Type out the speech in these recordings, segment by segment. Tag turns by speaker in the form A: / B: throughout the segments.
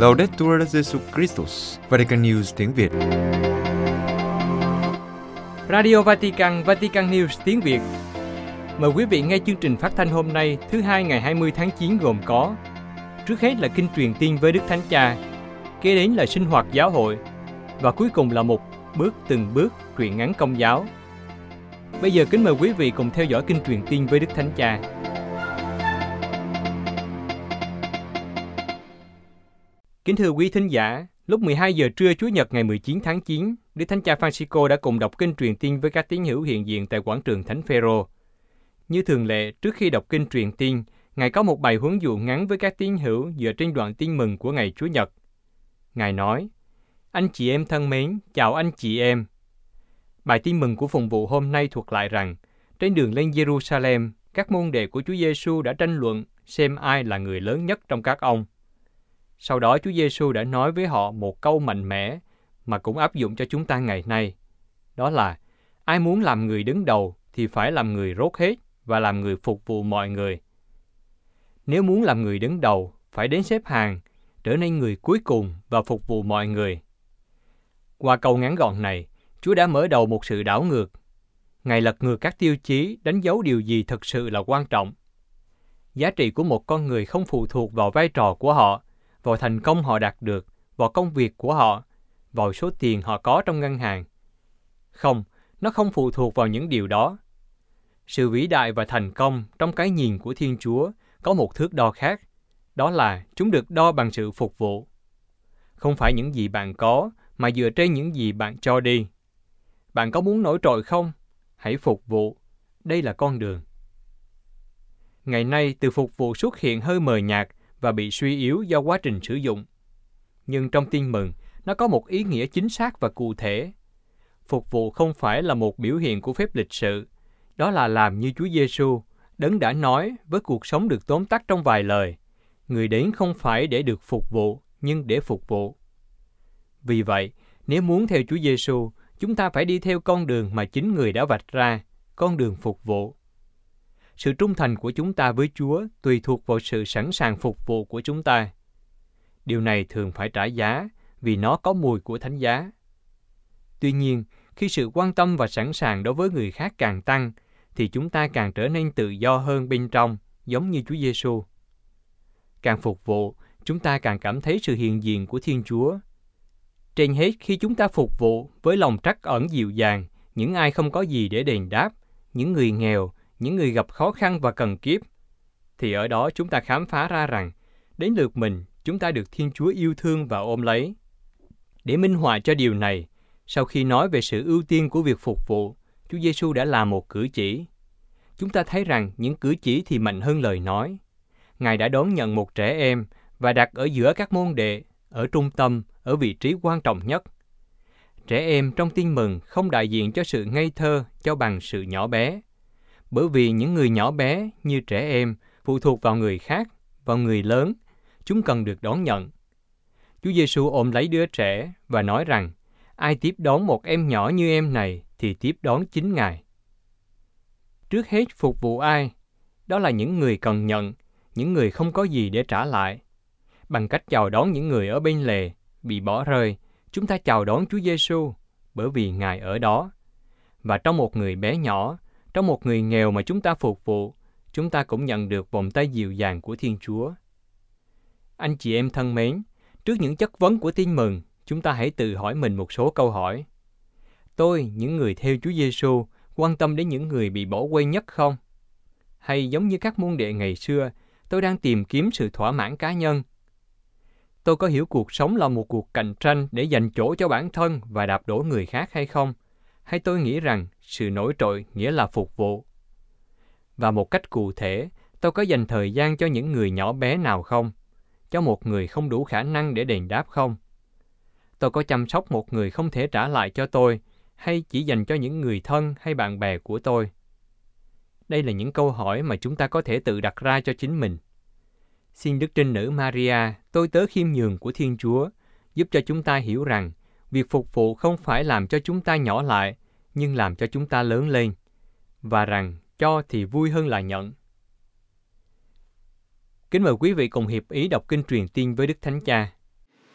A: Laudetur Jesu Christus, Vatican News tiếng Việt.
B: Radio Vatican, Vatican News tiếng Việt. Mời quý vị nghe chương trình phát thanh hôm nay, thứ hai ngày 20 tháng 9 gồm có Trước hết là kinh truyền tiên với Đức Thánh Cha, kế đến là sinh hoạt giáo hội và cuối cùng là một bước từng bước truyện ngắn công giáo. Bây giờ kính mời quý vị cùng theo dõi kinh truyền tiên với Đức Thánh Cha. Kính thưa quý thính giả, lúc 12 giờ trưa Chủ nhật ngày 19 tháng 9, Đức Thánh Cha Francisco đã cùng đọc kinh truyền tiên với các tín hữu hiện diện tại quảng trường Thánh Phêrô. Như thường lệ, trước khi đọc kinh truyền tiên, Ngài có một bài huấn dụ ngắn với các tín hữu dựa trên đoạn tin mừng của ngày Chúa Nhật. Ngài nói, Anh chị em thân mến, chào anh chị em. Bài tin mừng của phụng vụ hôm nay thuật lại rằng, trên đường lên Jerusalem, các môn đệ của Chúa Giêsu đã tranh luận xem ai là người lớn nhất trong các ông. Sau đó Chúa Giêsu đã nói với họ một câu mạnh mẽ mà cũng áp dụng cho chúng ta ngày nay. Đó là ai muốn làm người đứng đầu thì phải làm người rốt hết và làm người phục vụ mọi người. Nếu muốn làm người đứng đầu, phải đến xếp hàng, trở nên người cuối cùng và phục vụ mọi người. Qua câu ngắn gọn này, Chúa đã mở đầu một sự đảo ngược. Ngài lật ngược các tiêu chí đánh dấu điều gì thực sự là quan trọng. Giá trị của một con người không phụ thuộc vào vai trò của họ, vào thành công họ đạt được, vào công việc của họ, vào số tiền họ có trong ngân hàng. Không, nó không phụ thuộc vào những điều đó. Sự vĩ đại và thành công trong cái nhìn của Thiên Chúa có một thước đo khác, đó là chúng được đo bằng sự phục vụ. Không phải những gì bạn có, mà dựa trên những gì bạn cho đi. Bạn có muốn nổi trội không? Hãy phục vụ. Đây là con đường. Ngày nay, từ phục vụ xuất hiện hơi mờ nhạt và bị suy yếu do quá trình sử dụng. Nhưng trong tin mừng, nó có một ý nghĩa chính xác và cụ thể. Phục vụ không phải là một biểu hiện của phép lịch sự, đó là làm như Chúa Giêsu, đấng đã nói với cuộc sống được tóm tắt trong vài lời. Người đến không phải để được phục vụ, nhưng để phục vụ. Vì vậy, nếu muốn theo Chúa Giêsu, chúng ta phải đi theo con đường mà chính người đã vạch ra, con đường phục vụ. Sự trung thành của chúng ta với Chúa tùy thuộc vào sự sẵn sàng phục vụ của chúng ta. Điều này thường phải trả giá vì nó có mùi của thánh giá. Tuy nhiên, khi sự quan tâm và sẵn sàng đối với người khác càng tăng, thì chúng ta càng trở nên tự do hơn bên trong, giống như Chúa Giêsu. Càng phục vụ, chúng ta càng cảm thấy sự hiện diện của Thiên Chúa. Trên hết, khi chúng ta phục vụ với lòng trắc ẩn dịu dàng, những ai không có gì để đền đáp, những người nghèo, những người gặp khó khăn và cần kiếp, thì ở đó chúng ta khám phá ra rằng, đến lượt mình, chúng ta được Thiên Chúa yêu thương và ôm lấy. Để minh họa cho điều này, sau khi nói về sự ưu tiên của việc phục vụ, Chúa Giêsu đã làm một cử chỉ. Chúng ta thấy rằng những cử chỉ thì mạnh hơn lời nói. Ngài đã đón nhận một trẻ em và đặt ở giữa các môn đệ, ở trung tâm, ở vị trí quan trọng nhất. Trẻ em trong tin mừng không đại diện cho sự ngây thơ cho bằng sự nhỏ bé. Bởi vì những người nhỏ bé như trẻ em phụ thuộc vào người khác, vào người lớn, chúng cần được đón nhận. Chúa Giêsu ôm lấy đứa trẻ và nói rằng, ai tiếp đón một em nhỏ như em này thì tiếp đón chính Ngài. Trước hết phục vụ ai? Đó là những người cần nhận, những người không có gì để trả lại. Bằng cách chào đón những người ở bên lề, bị bỏ rơi, chúng ta chào đón Chúa Giêsu bởi vì Ngài ở đó. Và trong một người bé nhỏ, trong một người nghèo mà chúng ta phục vụ, chúng ta cũng nhận được vòng tay dịu dàng của Thiên Chúa. Anh chị em thân mến, trước những chất vấn của tin mừng, chúng ta hãy tự hỏi mình một số câu hỏi. Tôi, những người theo Chúa Giêsu, quan tâm đến những người bị bỏ quên nhất không? Hay giống như các môn đệ ngày xưa, tôi đang tìm kiếm sự thỏa mãn cá nhân? Tôi có hiểu cuộc sống là một cuộc cạnh tranh để dành chỗ cho bản thân và đạp đổ người khác hay không? Hay tôi nghĩ rằng sự nổi trội nghĩa là phục vụ? Và một cách cụ thể, tôi có dành thời gian cho những người nhỏ bé nào không? Cho một người không đủ khả năng để đền đáp không? Tôi có chăm sóc một người không thể trả lại cho tôi hay chỉ dành cho những người thân hay bạn bè của tôi? Đây là những câu hỏi mà chúng ta có thể tự đặt ra cho chính mình. Xin Đức Trinh Nữ Maria, tôi tớ khiêm nhường của Thiên Chúa, giúp cho chúng ta hiểu rằng việc phục vụ không phải làm cho chúng ta nhỏ lại, nhưng làm cho chúng ta lớn lên, và rằng cho thì vui hơn là nhận. Kính mời quý vị cùng hiệp ý đọc kinh truyền tiên với Đức Thánh Cha.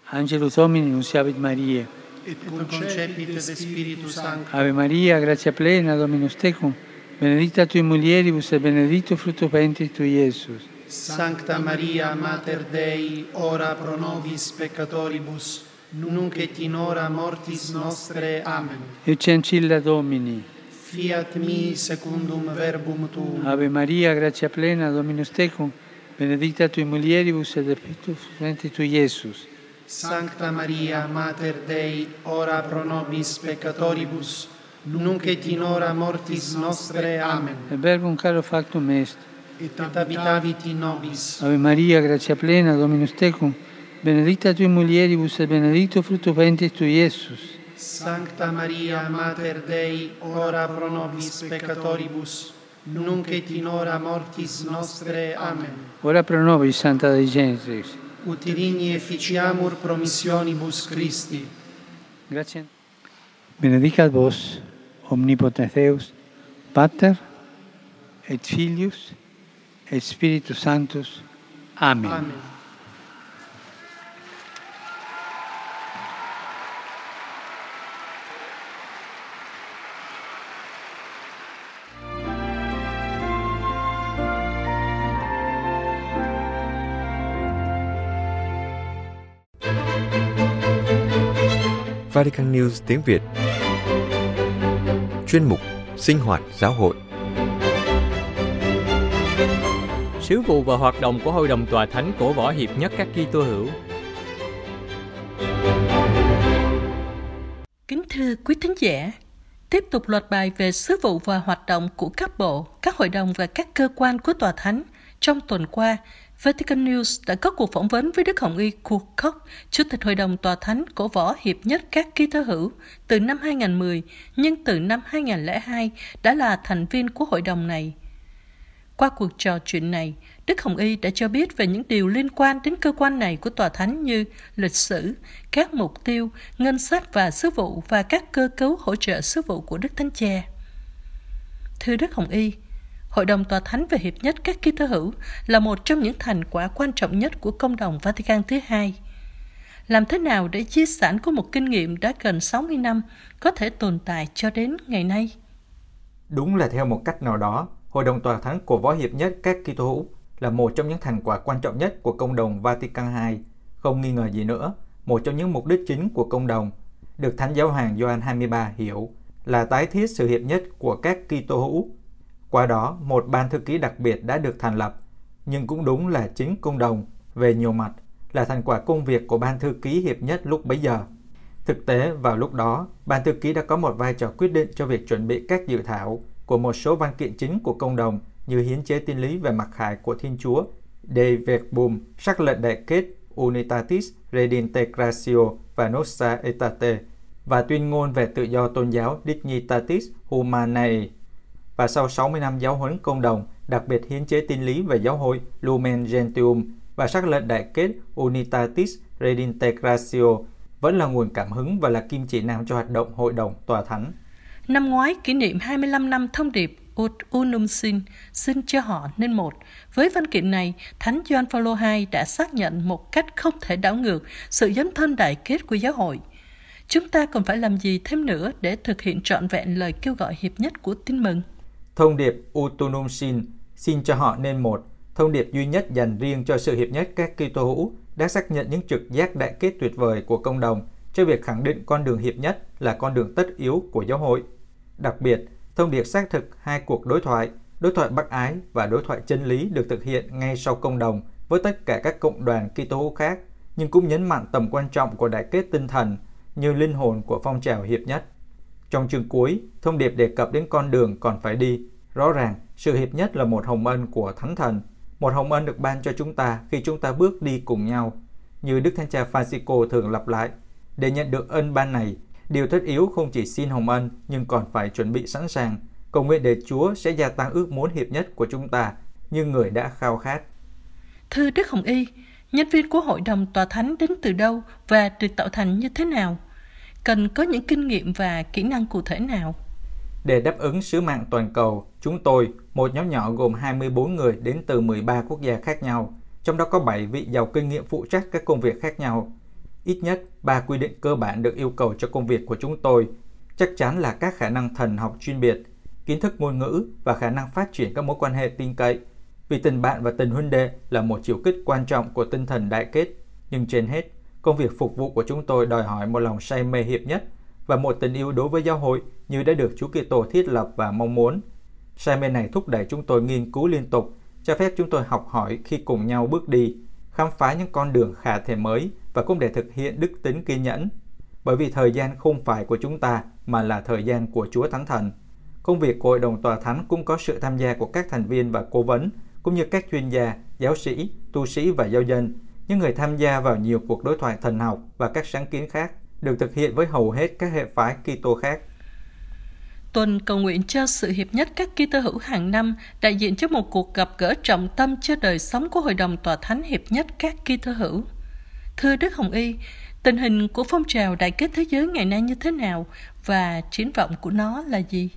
C: Angelus Domini, nunciavit Maria.
D: et concepit de Spiritu Sancto.
C: Ave Maria, gratia plena, Dominus tecum, benedicta tui mulieribus et benedictus fructus ventris tui, Iesus.
D: Sancta Maria, Mater Dei, ora pro nobis peccatoribus, nunc et in hora mortis nostre. Amen.
C: Ecce ancilla Domini.
D: Fiat mi secundum verbum tuum.
C: Ave Maria, gratia plena, Dominus tecum, benedicta tui mulieribus et epictus frenti tui Iesus.
D: Sancta Maria, Mater Dei, ora pro nobis peccatoribus, nunc et in hora mortis nostre. Amen.
C: Et verbum caro factum est.
D: Et habitavit in nobis.
C: Ave Maria, gratia plena, Dominus tecum, benedicta tui mulieribus et benedictus fructus ventris tui, Iesus.
D: Sancta Maria, Mater Dei, ora pro nobis peccatoribus, nunc et in hora mortis nostre. Amen.
C: Ora pro nobis, Santa Dei Genitrix.
D: Ut digni efficiamur promissionibus Christi.
C: Grazie. Benedicat vos, omnipotens Deus, Pater, et Filius, et Spiritus Sanctus. Amen.
D: Amen.
A: Vatican News tiếng Việt Chuyên mục Sinh hoạt giáo hội
B: Sứ vụ và hoạt động của Hội đồng Tòa Thánh cổ võ hiệp nhất các Kitô hữu.
E: Kính thưa quý thính giả, tiếp tục loạt bài về sứ vụ và hoạt động của các bộ, các hội đồng và các cơ quan của Tòa Thánh. Trong tuần qua, Vatican News đã có cuộc phỏng vấn với Đức Hồng Y Kurkov, Chủ tịch Hội đồng Tòa Thánh cổ võ hiệp nhất các Kitô hữu từ năm 2010, nhưng từ năm 2002 đã là thành viên của hội đồng này. Qua cuộc trò chuyện này, Đức Hồng Y đã cho biết về những điều liên quan đến cơ quan này của Tòa Thánh như lịch sử, các mục tiêu, ngân sách và sứ vụ và các cơ cấu hỗ trợ sứ vụ của Đức Thánh Cha. Thưa Đức Hồng Y, Hội đồng Tòa Thánh về Hiệp nhất các Kitô hữu là một trong những thành quả quan trọng nhất của công đồng Vatican thứ hai. Làm thế nào để di sản của một kinh nghiệm đã gần 60 năm có thể tồn tại cho đến ngày nay?
F: Đúng là theo một cách nào đó, Hội đồng Tòa Thánh của Võ Hiệp nhất các Kitô hữu là một trong những thành quả quan trọng nhất của công đồng Vatican II, không nghi ngờ gì nữa. Một trong những mục đích chính của công đồng được Thánh Giáo hoàng Gioan 23 hiểu là tái thiết sự hiệp nhất của các Kitô hữu. Qua đó, một ban thư ký đặc biệt đã được thành lập, nhưng cũng đúng là chính công đồng về nhiều mặt là thành quả công việc của ban thư ký hiệp nhất lúc bấy giờ. Thực tế, vào lúc đó, ban thư ký đã có một vai trò quyết định cho việc chuẩn bị các dự thảo của một số văn kiện chính của công đồng như hiến chế tiên lý về mặc khải của Thiên Chúa, De Verbum, sắc lệnh đại kết Unitatis Redintegratio và Nostra Aetate và tuyên ngôn về tự do tôn giáo Dignitatis Humanae. Và sau 60 năm giáo huấn công đồng, đặc biệt hiến chế tin lý về giáo hội Lumen Gentium và sắc lệnh đại kết Unitatis Redintegratio vẫn là nguồn cảm hứng và là kim chỉ nam cho hoạt động hội đồng tòa thánh.
E: Năm ngoái kỷ niệm 25 năm thông điệp Ut Unum Sin, xin cho họ nên một. Với văn kiện này, Thánh Gioan Phaolô II đã xác nhận một cách không thể đảo ngược sự dấn thân đại kết của giáo hội. Chúng ta còn phải làm gì thêm nữa để thực hiện trọn vẹn lời kêu gọi hiệp nhất của tin mừng?
F: Thông điệp Utunum Sin, xin cho họ nên một, thông điệp duy nhất dành riêng cho sự hiệp nhất các Kitô hữu đã xác nhận những trực giác đại kết tuyệt vời của công đồng cho việc khẳng định con đường hiệp nhất là con đường tất yếu của giáo hội. Đặc biệt, thông điệp xác thực hai cuộc đối thoại, đối thoại bác ái và đối thoại chân lý được thực hiện ngay sau công đồng với tất cả các cộng đoàn Kitô hữu khác, nhưng cũng nhấn mạnh tầm quan trọng của đại kết tinh thần như linh hồn của phong trào hiệp nhất. Trong chương cuối, thông điệp đề cập đến con đường còn phải đi. Rõ ràng, sự hiệp nhất là một hồng ân của Thánh Thần, một hồng ân được ban cho chúng ta khi chúng ta bước đi cùng nhau. Như Đức Thánh Cha Francisco thường lặp lại, để nhận được ân ban này, điều thiết yếu không chỉ xin hồng ân nhưng còn phải chuẩn bị sẵn sàng, cầu nguyện để Chúa sẽ gia tăng ước muốn hiệp nhất của chúng ta như người đã khao khát.
E: Thưa Đức Hồng Y, nhân viên của Hội đồng Tòa Thánh đến từ đâu và được tạo thành như thế nào? Cần có những kinh nghiệm và kỹ năng cụ thể nào?
F: Để đáp ứng sứ mạng toàn cầu, chúng tôi, một nhóm nhỏ gồm 24 người đến từ 13 quốc gia khác nhau, trong đó có 7 vị giàu kinh nghiệm phụ trách các công việc khác nhau. ít nhất ba quy định cơ bản được yêu cầu cho công việc của chúng tôi. Chắc chắn là các khả năng thần học chuyên biệt, kiến thức ngôn ngữ và khả năng phát triển các mối quan hệ tin cậy. Vì tình bạn và tình huynh đệ là một chiều kích quan trọng của tinh thần đại kết. Nhưng trên hết, công việc phục vụ của chúng tôi đòi hỏi một lòng say mê hiệp nhất và một tình yêu đối với giáo hội như đã được Chúa Kitô thiết lập và mong muốn. Say mê này thúc đẩy chúng tôi nghiên cứu liên tục, cho phép chúng tôi học hỏi khi cùng nhau bước đi, khám phá những con đường khả thể mới và cũng để thực hiện đức tính kiên nhẫn. Bởi vì thời gian không phải của chúng ta mà là thời gian của Chúa Thánh Thần. Công việc của Hội đồng Tòa Thánh cũng có sự tham gia của các thành viên và cố vấn, cũng như các chuyên gia, giáo sĩ, tu sĩ và giáo dân, những người tham gia vào nhiều cuộc đối thoại thần học và các sáng kiến khác được thực hiện với hầu hết các hệ phái Kitô khác.
E: Tuần cầu nguyện cho sự hiệp nhất các Kitô hữu hàng năm đại diện cho một cuộc gặp gỡ trọng tâm cho đời sống của Hội đồng Tòa Thánh hiệp nhất các Kitô hữu. Thưa Đức Hồng Y, tình hình của phong trào đại kết thế giới ngày nay như thế nào và triển vọng của nó là gì?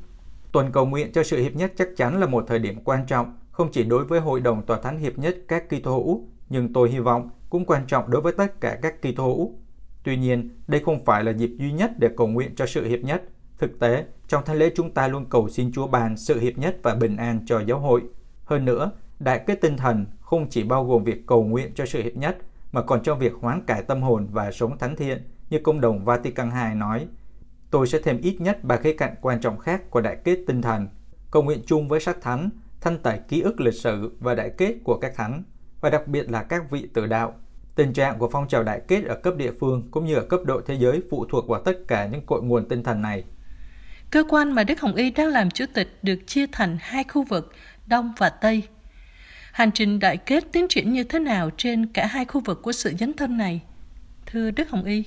F: Tuần cầu nguyện cho sự hiệp nhất chắc chắn là một thời điểm quan trọng, không chỉ đối với Hội đồng Tòa Thánh hiệp nhất các Kitô hữu, nhưng tôi hy vọng cũng quan trọng đối với tất cả các Kitô thủ Tuy nhiên, đây không phải là dịp duy nhất để cầu nguyện cho sự hiệp nhất. Thực tế, trong thánh lễ chúng ta luôn cầu xin Chúa ban sự hiệp nhất và bình an cho giáo hội. Hơn nữa, đại kết tinh thần không chỉ bao gồm việc cầu nguyện cho sự hiệp nhất, mà còn trong việc hoán cải tâm hồn và sống thánh thiện, như công đồng Vatican II nói. Tôi sẽ thêm ít nhất ba khía cạnh quan trọng khác của đại kết tinh thần, cầu nguyện chung với sắc thánh, thanh tẩy ký ức lịch sử và đại kết của các thánh, và đặc biệt là các vị tử đạo. Tình trạng của phong trào đại kết ở cấp địa phương cũng như ở cấp độ thế giới phụ thuộc vào tất cả những cội nguồn tinh thần này.
E: Cơ quan mà Đức Hồng Y đang làm chủ tịch được chia thành hai khu vực, Đông và Tây. Hành trình đại kết tiến triển như thế nào trên cả hai khu vực của sự dấn thân này? Thưa Đức Hồng Y.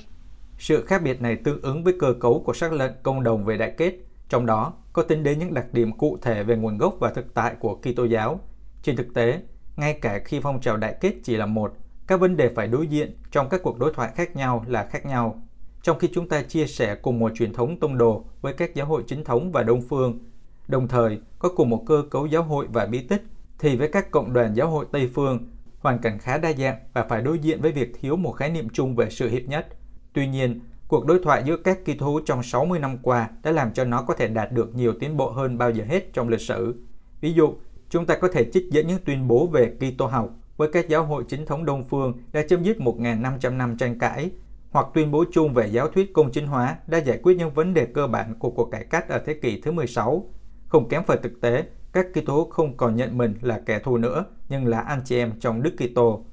F: Sự khác biệt này tương ứng với cơ cấu của sắc lệnh công đồng về đại kết, trong đó có tính đến những đặc điểm cụ thể về nguồn gốc và thực tại của Kitô giáo. Trên thực tế, ngay cả khi phong trào đại kết chỉ là một, các vấn đề phải đối diện trong các cuộc đối thoại khác nhau là khác nhau. Trong khi chúng ta chia sẻ cùng một truyền thống tông đồ với các giáo hội chính thống và đông phương, đồng thời có cùng một cơ cấu giáo hội và bí tích, thì với các cộng đoàn giáo hội Tây phương, hoàn cảnh khá đa dạng và phải đối diện với việc thiếu một khái niệm chung về sự hiệp nhất. Tuy nhiên, cuộc đối thoại giữa các kỳ thú trong 60 năm qua đã làm cho nó có thể đạt được nhiều tiến bộ hơn bao giờ hết trong lịch sử. Ví dụ, chúng ta có thể trích dẫn những tuyên bố về Kitô học với các giáo hội chính thống Đông phương đã chấm dứt 1.500 năm tranh cãi, hoặc tuyên bố chung về giáo thuyết công chính hóa đã giải quyết những vấn đề cơ bản của cuộc cải cách ở thế kỷ thứ 16. Không kém phần thực tế, các Kitô không còn nhận mình là kẻ thù nữa, nhưng là anh chị em trong Đức Kitô.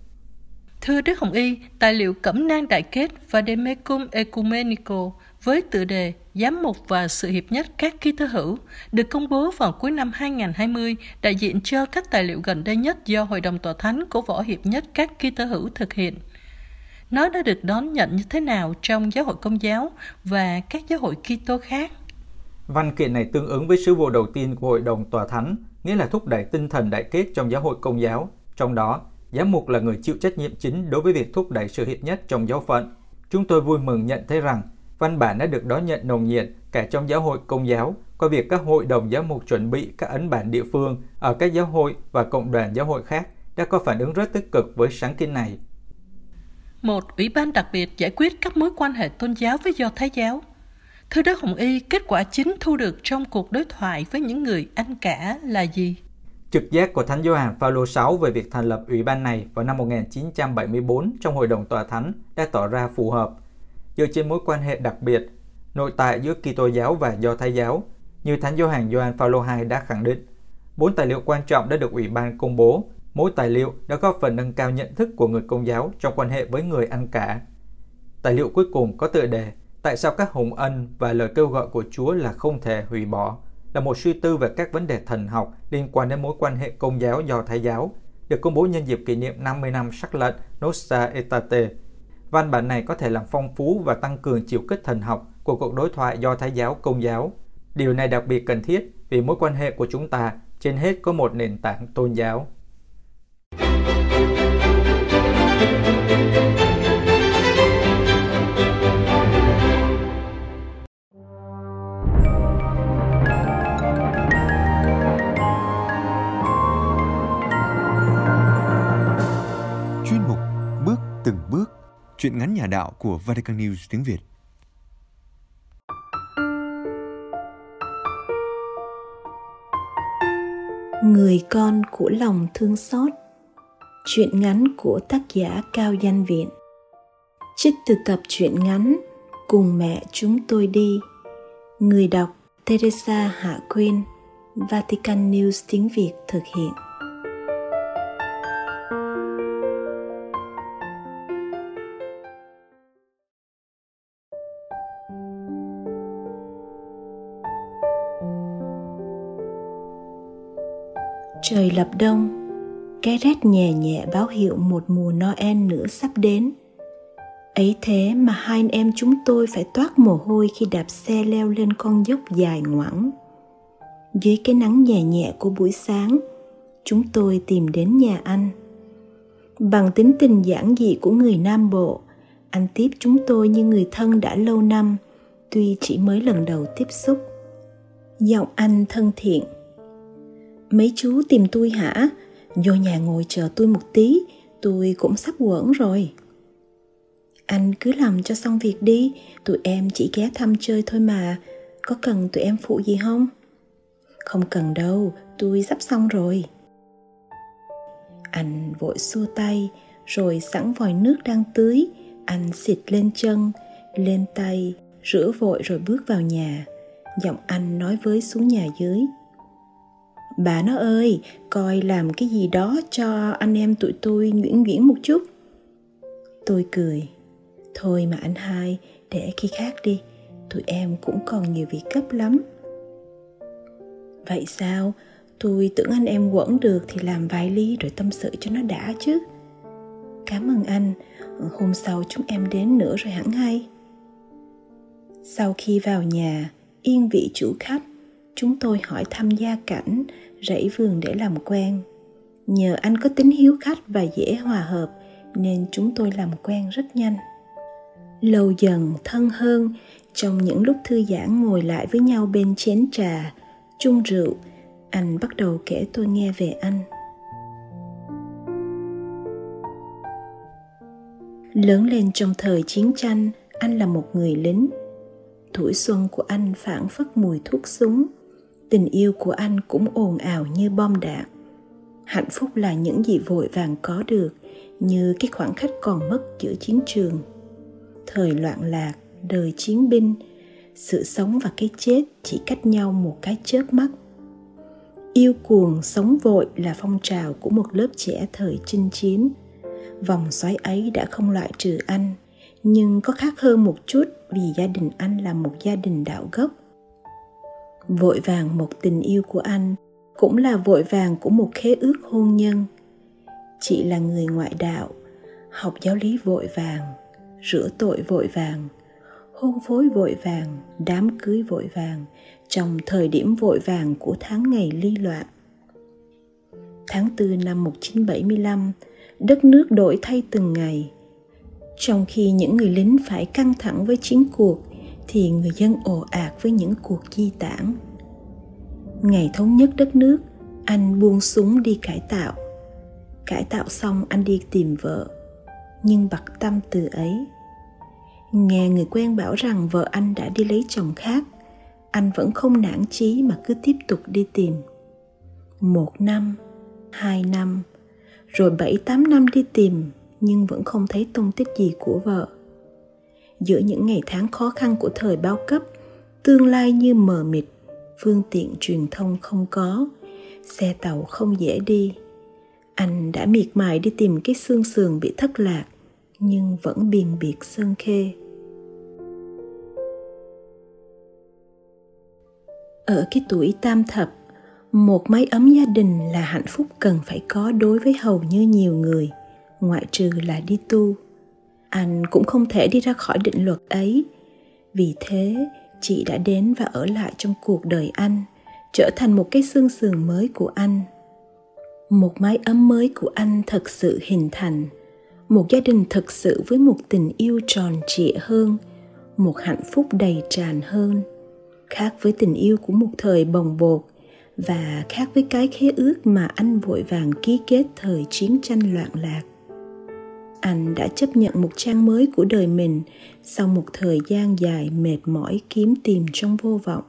E: Thưa Đức Hồng Y, tài liệu Cẩm nang đại kết và Demecum Ecumenico với tựa đề Giám mục và sự hiệp nhất các ký tơ hữu được công bố vào cuối năm 2020 đại diện cho các tài liệu gần đây nhất do Hội đồng Tòa Thánh của Võ Hiệp nhất các ký tơ hữu thực hiện. Nó đã được đón nhận như thế nào trong giáo hội công giáo và các giáo hội Kitô khác?
F: Văn kiện này tương ứng với sứ vụ đầu tiên của Hội đồng Tòa Thánh, nghĩa là thúc đẩy tinh thần đại kết trong giáo hội công giáo. Trong đó, giám mục là người chịu trách nhiệm chính đối với việc thúc đẩy sự hiệp nhất trong giáo phận. Chúng tôi vui mừng nhận thấy rằng văn bản đã được đón nhận nồng nhiệt cả trong giáo hội công giáo qua việc các hội đồng giáo mục chuẩn bị các ấn bản địa phương ở các giáo hội và cộng đoàn giáo hội khác đã có phản ứng rất tích cực với sáng kiến này.
E: Một ủy ban đặc biệt giải quyết các mối quan hệ tôn giáo với Do Thái giáo. Thưa Đức Hồng Y, kết quả chính thu được trong cuộc đối thoại với những người anh cả là gì?
F: Trực giác của Thánh Gioan Phaolô 6 về việc thành lập ủy ban này vào năm 1974 trong Hội đồng Tòa Thánh đã tỏ ra phù hợp dựa trên mối quan hệ đặc biệt nội tại giữa Kitô giáo và Do Thái giáo, như Thánh Gioan Gioan Phaolô II đã khẳng định. Bốn tài liệu quan trọng đã được ủy ban công bố. Mỗi tài liệu đã góp phần nâng cao nhận thức của người công giáo trong quan hệ với người ăn cả. Tài liệu cuối cùng có tựa đề Tại sao các hồng ân và lời kêu gọi của Chúa là không thể hủy bỏ là một suy tư về các vấn đề thần học liên quan đến mối quan hệ công giáo do Thái giáo, được công bố nhân dịp kỷ niệm 50 năm sắc lệnh Nostra Aetate Văn bản này có thể làm phong phú và tăng cường chiều kích thần học của cuộc đối thoại do Thái giáo Công giáo. Điều này đặc biệt cần thiết vì mối quan hệ của chúng ta trên hết có một nền tảng tôn giáo.
A: Từng bước. Chuyện ngắn nhà đạo của Vatican News tiếng Việt.
G: Người con của lòng thương xót. Chuyện ngắn của tác giả Cao Danh Viện. Trích từ tập truyện ngắn Cùng mẹ chúng tôi đi. Người đọc Teresa Hạ Quyên, Vatican News tiếng Việt thực hiện. Trời lập đông, cái rét nhẹ nhẹ báo hiệu một mùa Noel nữa sắp đến. Ấy thế mà hai anh em chúng tôi phải toát mồ hôi khi đạp xe leo lên con dốc dài ngoẳng. Dưới cái nắng nhẹ nhẹ của buổi sáng, chúng tôi tìm đến nhà anh. Bằng tính tình giản dị của người Nam Bộ, anh tiếp chúng tôi như người thân đã lâu năm, tuy chỉ mới lần đầu tiếp xúc. Giọng anh thân thiện, mấy chú tìm tôi hả? Vô nhà ngồi chờ tôi một tí, tôi cũng sắp quẩn rồi. Anh cứ làm cho xong việc đi, tụi em chỉ ghé thăm chơi thôi mà. Có cần tụi em phụ gì không? Không cần đâu, tôi sắp xong rồi. Anh vội xua tay, rồi sẵn vòi nước đang tưới. Anh xịt lên chân, lên tay, rửa vội rồi bước vào nhà. Giọng anh nói với xuống nhà dưới bà nó ơi, coi làm cái gì đó cho anh em tụi tôi nhuyễn nhuyễn một chút. Tôi cười. Thôi mà anh hai, để khi khác đi. Tụi em cũng còn nhiều việc gấp lắm. Vậy sao? Tôi tưởng anh em quẩn được thì làm vài ly rồi tâm sự cho nó đã chứ. Cảm ơn anh. Hôm sau chúng em đến nữa rồi hẳn hay. Sau khi vào nhà, yên vị chủ khách, chúng tôi hỏi thăm gia cảnh rẫy vườn để làm quen. Nhờ anh có tính hiếu khách và dễ hòa hợp, nên chúng tôi làm quen rất nhanh. Lâu dần, thân hơn, trong những lúc thư giãn ngồi lại với nhau bên chén trà, chung rượu, anh bắt đầu kể tôi nghe về anh. Lớn lên trong thời chiến tranh, anh là một người lính. Tuổi xuân của anh phảng phất mùi thuốc súng tình yêu của anh cũng ồn ào như bom đạn. Hạnh phúc là những gì vội vàng có được, như cái khoảng khách còn mất giữa chiến trường. Thời loạn lạc, đời chiến binh, sự sống và cái chết chỉ cách nhau một cái chớp mắt. Yêu cuồng sống vội là phong trào của một lớp trẻ thời chinh chiến. Vòng xoáy ấy đã không loại trừ anh, nhưng có khác hơn một chút vì gia đình anh là một gia đình đạo gốc vội vàng một tình yêu của anh cũng là vội vàng của một khế ước hôn nhân chị là người ngoại đạo học giáo lý vội vàng rửa tội vội vàng hôn phối vội vàng đám cưới vội vàng trong thời điểm vội vàng của tháng ngày ly loạn tháng 4 năm 1975, đất nước đổi thay từng ngày. Trong khi những người lính phải căng thẳng với chiến cuộc thì người dân ồ ạt với những cuộc di tản. Ngày thống nhất đất nước, anh buông súng đi cải tạo. Cải tạo xong anh đi tìm vợ, nhưng bặt tâm từ ấy. Nghe người quen bảo rằng vợ anh đã đi lấy chồng khác, anh vẫn không nản chí mà cứ tiếp tục đi tìm. Một năm, hai năm, rồi bảy tám năm đi tìm, nhưng vẫn không thấy tung tích gì của vợ giữa những ngày tháng khó khăn của thời bao cấp, tương lai như mờ mịt, phương tiện truyền thông không có, xe tàu không dễ đi. Anh đã miệt mài đi tìm cái xương sườn bị thất lạc, nhưng vẫn biền biệt sơn khê. Ở cái tuổi tam thập, một mái ấm gia đình là hạnh phúc cần phải có đối với hầu như nhiều người, ngoại trừ là đi tu anh cũng không thể đi ra khỏi định luật ấy. Vì thế, chị đã đến và ở lại trong cuộc đời anh, trở thành một cái xương sườn mới của anh. Một mái ấm mới của anh thật sự hình thành. Một gia đình thật sự với một tình yêu tròn trịa hơn, một hạnh phúc đầy tràn hơn. Khác với tình yêu của một thời bồng bột và khác với cái khế ước mà anh vội vàng ký kết thời chiến tranh loạn lạc anh đã chấp nhận một trang mới của đời mình sau một thời gian dài mệt mỏi kiếm tìm trong vô vọng.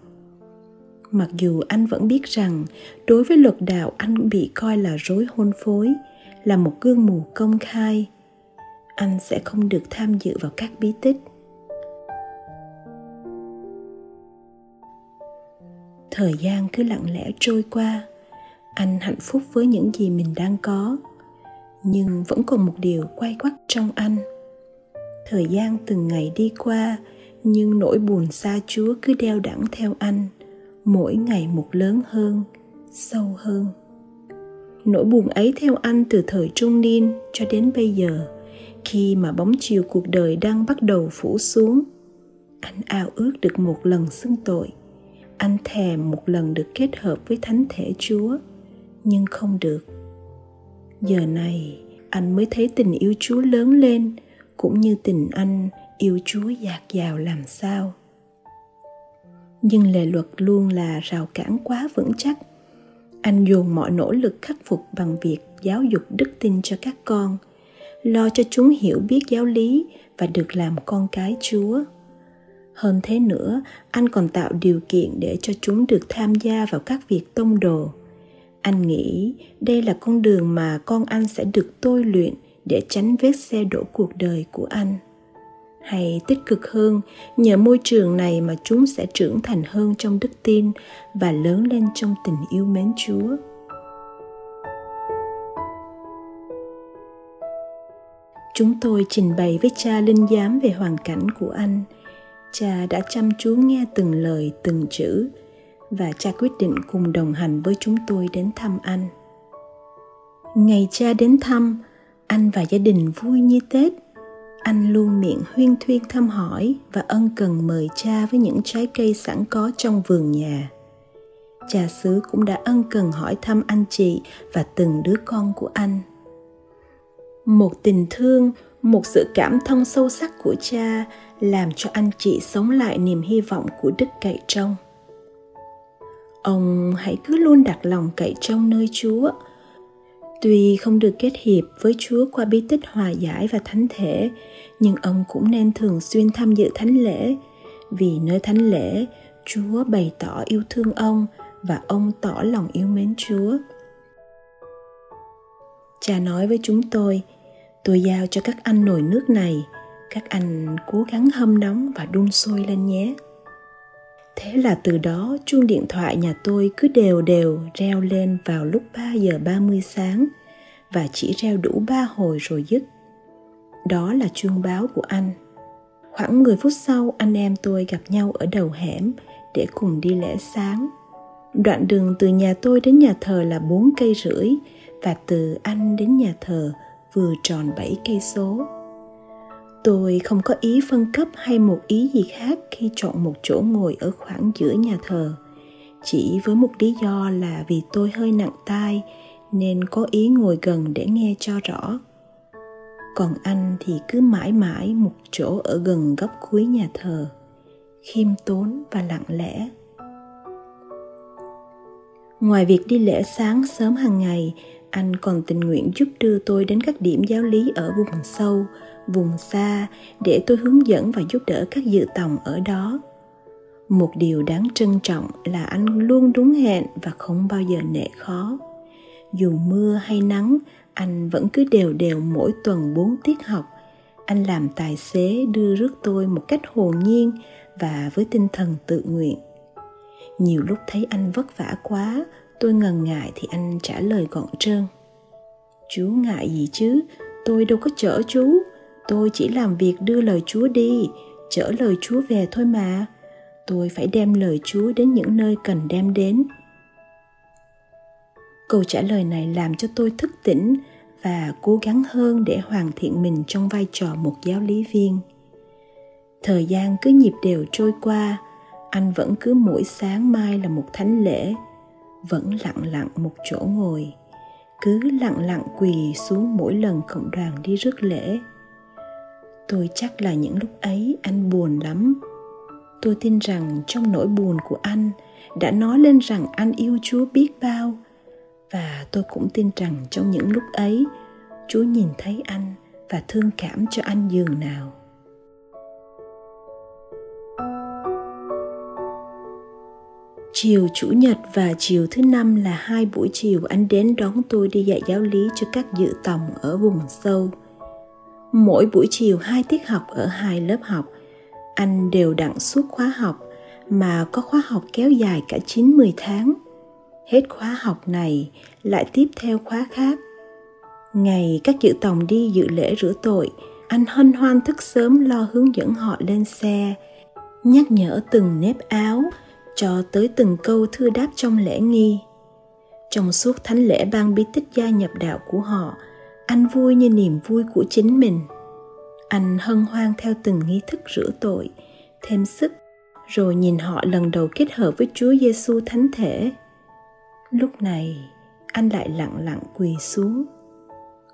G: Mặc dù anh vẫn biết rằng đối với luật đạo anh bị coi là rối hôn phối, là một gương mù công khai, anh sẽ không được tham dự vào các bí tích. Thời gian cứ lặng lẽ trôi qua, anh hạnh phúc với những gì mình đang có nhưng vẫn còn một điều quay quắt trong anh. Thời gian từng ngày đi qua, nhưng nỗi buồn xa chúa cứ đeo đẳng theo anh, mỗi ngày một lớn hơn, sâu hơn. Nỗi buồn ấy theo anh từ thời trung niên cho đến bây giờ, khi mà bóng chiều cuộc đời đang bắt đầu phủ xuống. Anh ao ước được một lần xưng tội, anh thèm một lần được kết hợp với thánh thể chúa, nhưng không được giờ này, anh mới thấy tình yêu chúa lớn lên, cũng như tình anh yêu chúa dạt dào làm sao. Nhưng lệ luật luôn là rào cản quá vững chắc. Anh dồn mọi nỗ lực khắc phục bằng việc giáo dục đức tin cho các con, lo cho chúng hiểu biết giáo lý và được làm con cái chúa. Hơn thế nữa, anh còn tạo điều kiện để cho chúng được tham gia vào các việc tông đồ anh nghĩ đây là con đường mà con anh sẽ được tôi luyện để tránh vết xe đổ cuộc đời của anh. Hay tích cực hơn, nhờ môi trường này mà chúng sẽ trưởng thành hơn trong đức tin và lớn lên trong tình yêu mến chúa. Chúng tôi trình bày với cha linh giám về hoàn cảnh của anh. Cha đã chăm chú nghe từng lời, từng chữ và cha quyết định cùng đồng hành với chúng tôi đến thăm anh. Ngày cha đến thăm, anh và gia đình vui như tết. Anh luôn miệng huyên thuyên thăm hỏi và ân cần mời cha với những trái cây sẵn có trong vườn nhà. Cha xứ cũng đã ân cần hỏi thăm anh chị và từng đứa con của anh. Một tình thương, một sự cảm thông sâu sắc của cha làm cho anh chị sống lại niềm hy vọng của đức cậy trông ông hãy cứ luôn đặt lòng cậy trong nơi chúa. Tuy không được kết hiệp với chúa qua bí tích hòa giải và thánh thể, nhưng ông cũng nên thường xuyên tham dự thánh lễ. Vì nơi thánh lễ, chúa bày tỏ yêu thương ông và ông tỏ lòng yêu mến chúa. Cha nói với chúng tôi tôi giao cho các anh nồi nước này, các anh cố gắng hâm nóng và đun sôi lên nhé. Thế là từ đó, chuông điện thoại nhà tôi cứ đều đều reo lên vào lúc 3 giờ 30 sáng và chỉ reo đủ 3 hồi rồi dứt. Đó là chuông báo của anh. Khoảng 10 phút sau, anh em tôi gặp nhau ở đầu hẻm để cùng đi lễ sáng. Đoạn đường từ nhà tôi đến nhà thờ là 4 cây rưỡi và từ anh đến nhà thờ vừa tròn 7 cây số tôi không có ý phân cấp hay một ý gì khác khi chọn một chỗ ngồi ở khoảng giữa nhà thờ. Chỉ với một lý do là vì tôi hơi nặng tai, nên có ý ngồi gần để nghe cho rõ. Còn anh thì cứ mãi mãi một chỗ ở gần góc cuối nhà thờ, khiêm tốn và lặng lẽ. Ngoài việc đi lễ sáng sớm hàng ngày, anh còn tình nguyện giúp đưa tôi đến các điểm giáo lý ở vùng sâu vùng xa để tôi hướng dẫn và giúp đỡ các dự tòng ở đó. Một điều đáng trân trọng là anh luôn đúng hẹn và không bao giờ nệ khó. Dù mưa hay nắng, anh vẫn cứ đều đều mỗi tuần bốn tiết học. Anh làm tài xế đưa rước tôi một cách hồn nhiên và với tinh thần tự nguyện. Nhiều lúc thấy anh vất vả quá, tôi ngần ngại thì anh trả lời gọn trơn. Chú ngại gì chứ? Tôi đâu có chở chú tôi chỉ làm việc đưa lời chúa đi, chở lời chúa về thôi mà. Tôi phải đem lời chúa đến những nơi cần đem đến. Câu trả lời này làm cho tôi thức tỉnh và cố gắng hơn để hoàn thiện mình trong vai trò một giáo lý viên. Thời gian cứ nhịp đều trôi qua, anh vẫn cứ mỗi sáng mai là một thánh lễ, vẫn lặng lặng một chỗ ngồi, cứ lặng lặng quỳ xuống mỗi lần cộng đoàn đi rước lễ tôi chắc là những lúc ấy anh buồn lắm. Tôi tin rằng trong nỗi buồn của anh đã nói lên rằng anh yêu chúa biết bao. Và tôi cũng tin rằng trong những lúc ấy, chúa nhìn thấy anh và thương cảm cho anh giường nào. Chiều Chủ nhật và chiều thứ năm là hai buổi chiều anh đến đón tôi đi dạy giáo lý cho các dự tòng ở vùng sâu. Mỗi buổi chiều hai tiết học ở hai lớp học, anh đều đặn suốt khóa học mà có khóa học kéo dài cả 9-10 tháng. Hết khóa học này lại tiếp theo khóa khác. Ngày các dự tòng đi dự lễ rửa tội, anh hân hoan thức sớm lo hướng dẫn họ lên xe, nhắc nhở từng nếp áo, cho tới từng câu thư đáp trong lễ nghi. Trong suốt thánh lễ ban bí tích gia nhập đạo của họ, anh vui như niềm vui của chính mình. Anh hân hoan theo từng nghi thức rửa tội, thêm sức, rồi nhìn họ lần đầu kết hợp với Chúa Giêsu thánh thể. Lúc này, anh lại lặng lặng quỳ xuống.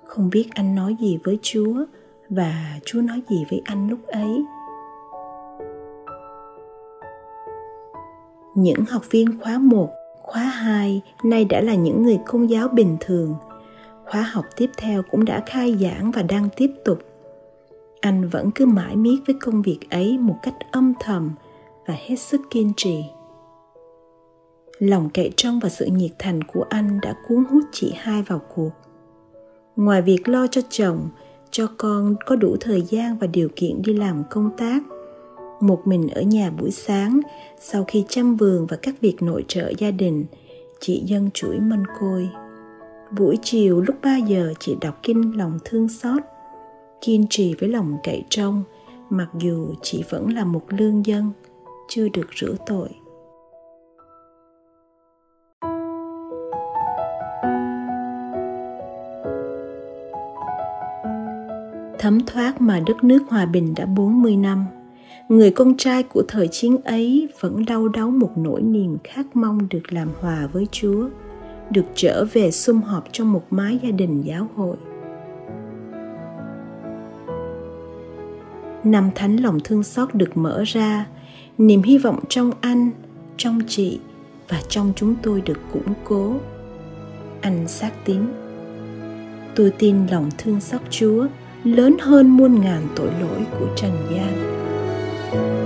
G: Không biết anh nói gì với Chúa và Chúa nói gì với anh lúc ấy. những học viên khóa 1, khóa 2 nay đã là những người công giáo bình thường. Khóa học tiếp theo cũng đã khai giảng và đang tiếp tục. Anh vẫn cứ mãi miết với công việc ấy một cách âm thầm và hết sức kiên trì. Lòng cậy trong và sự nhiệt thành của anh đã cuốn hút chị hai vào cuộc. Ngoài việc lo cho chồng, cho con có đủ thời gian và điều kiện đi làm công tác – một mình ở nhà buổi sáng sau khi chăm vườn và các việc nội trợ gia đình chị dân chuỗi mân côi buổi chiều lúc 3 giờ chị đọc kinh lòng thương xót kiên trì với lòng cậy trông mặc dù chị vẫn là một lương dân chưa được rửa tội. Thấm thoát mà đất nước hòa bình đã 40 năm người con trai của thời chiến ấy vẫn đau đáu một nỗi niềm khát mong được làm hòa với Chúa, được trở về sum họp trong một mái gia đình giáo hội. Năm thánh lòng thương xót được mở ra, niềm hy vọng trong anh, trong chị và trong chúng tôi được củng cố. Anh xác tín. Tôi tin lòng thương xót Chúa lớn hơn muôn ngàn tội lỗi của trần gian.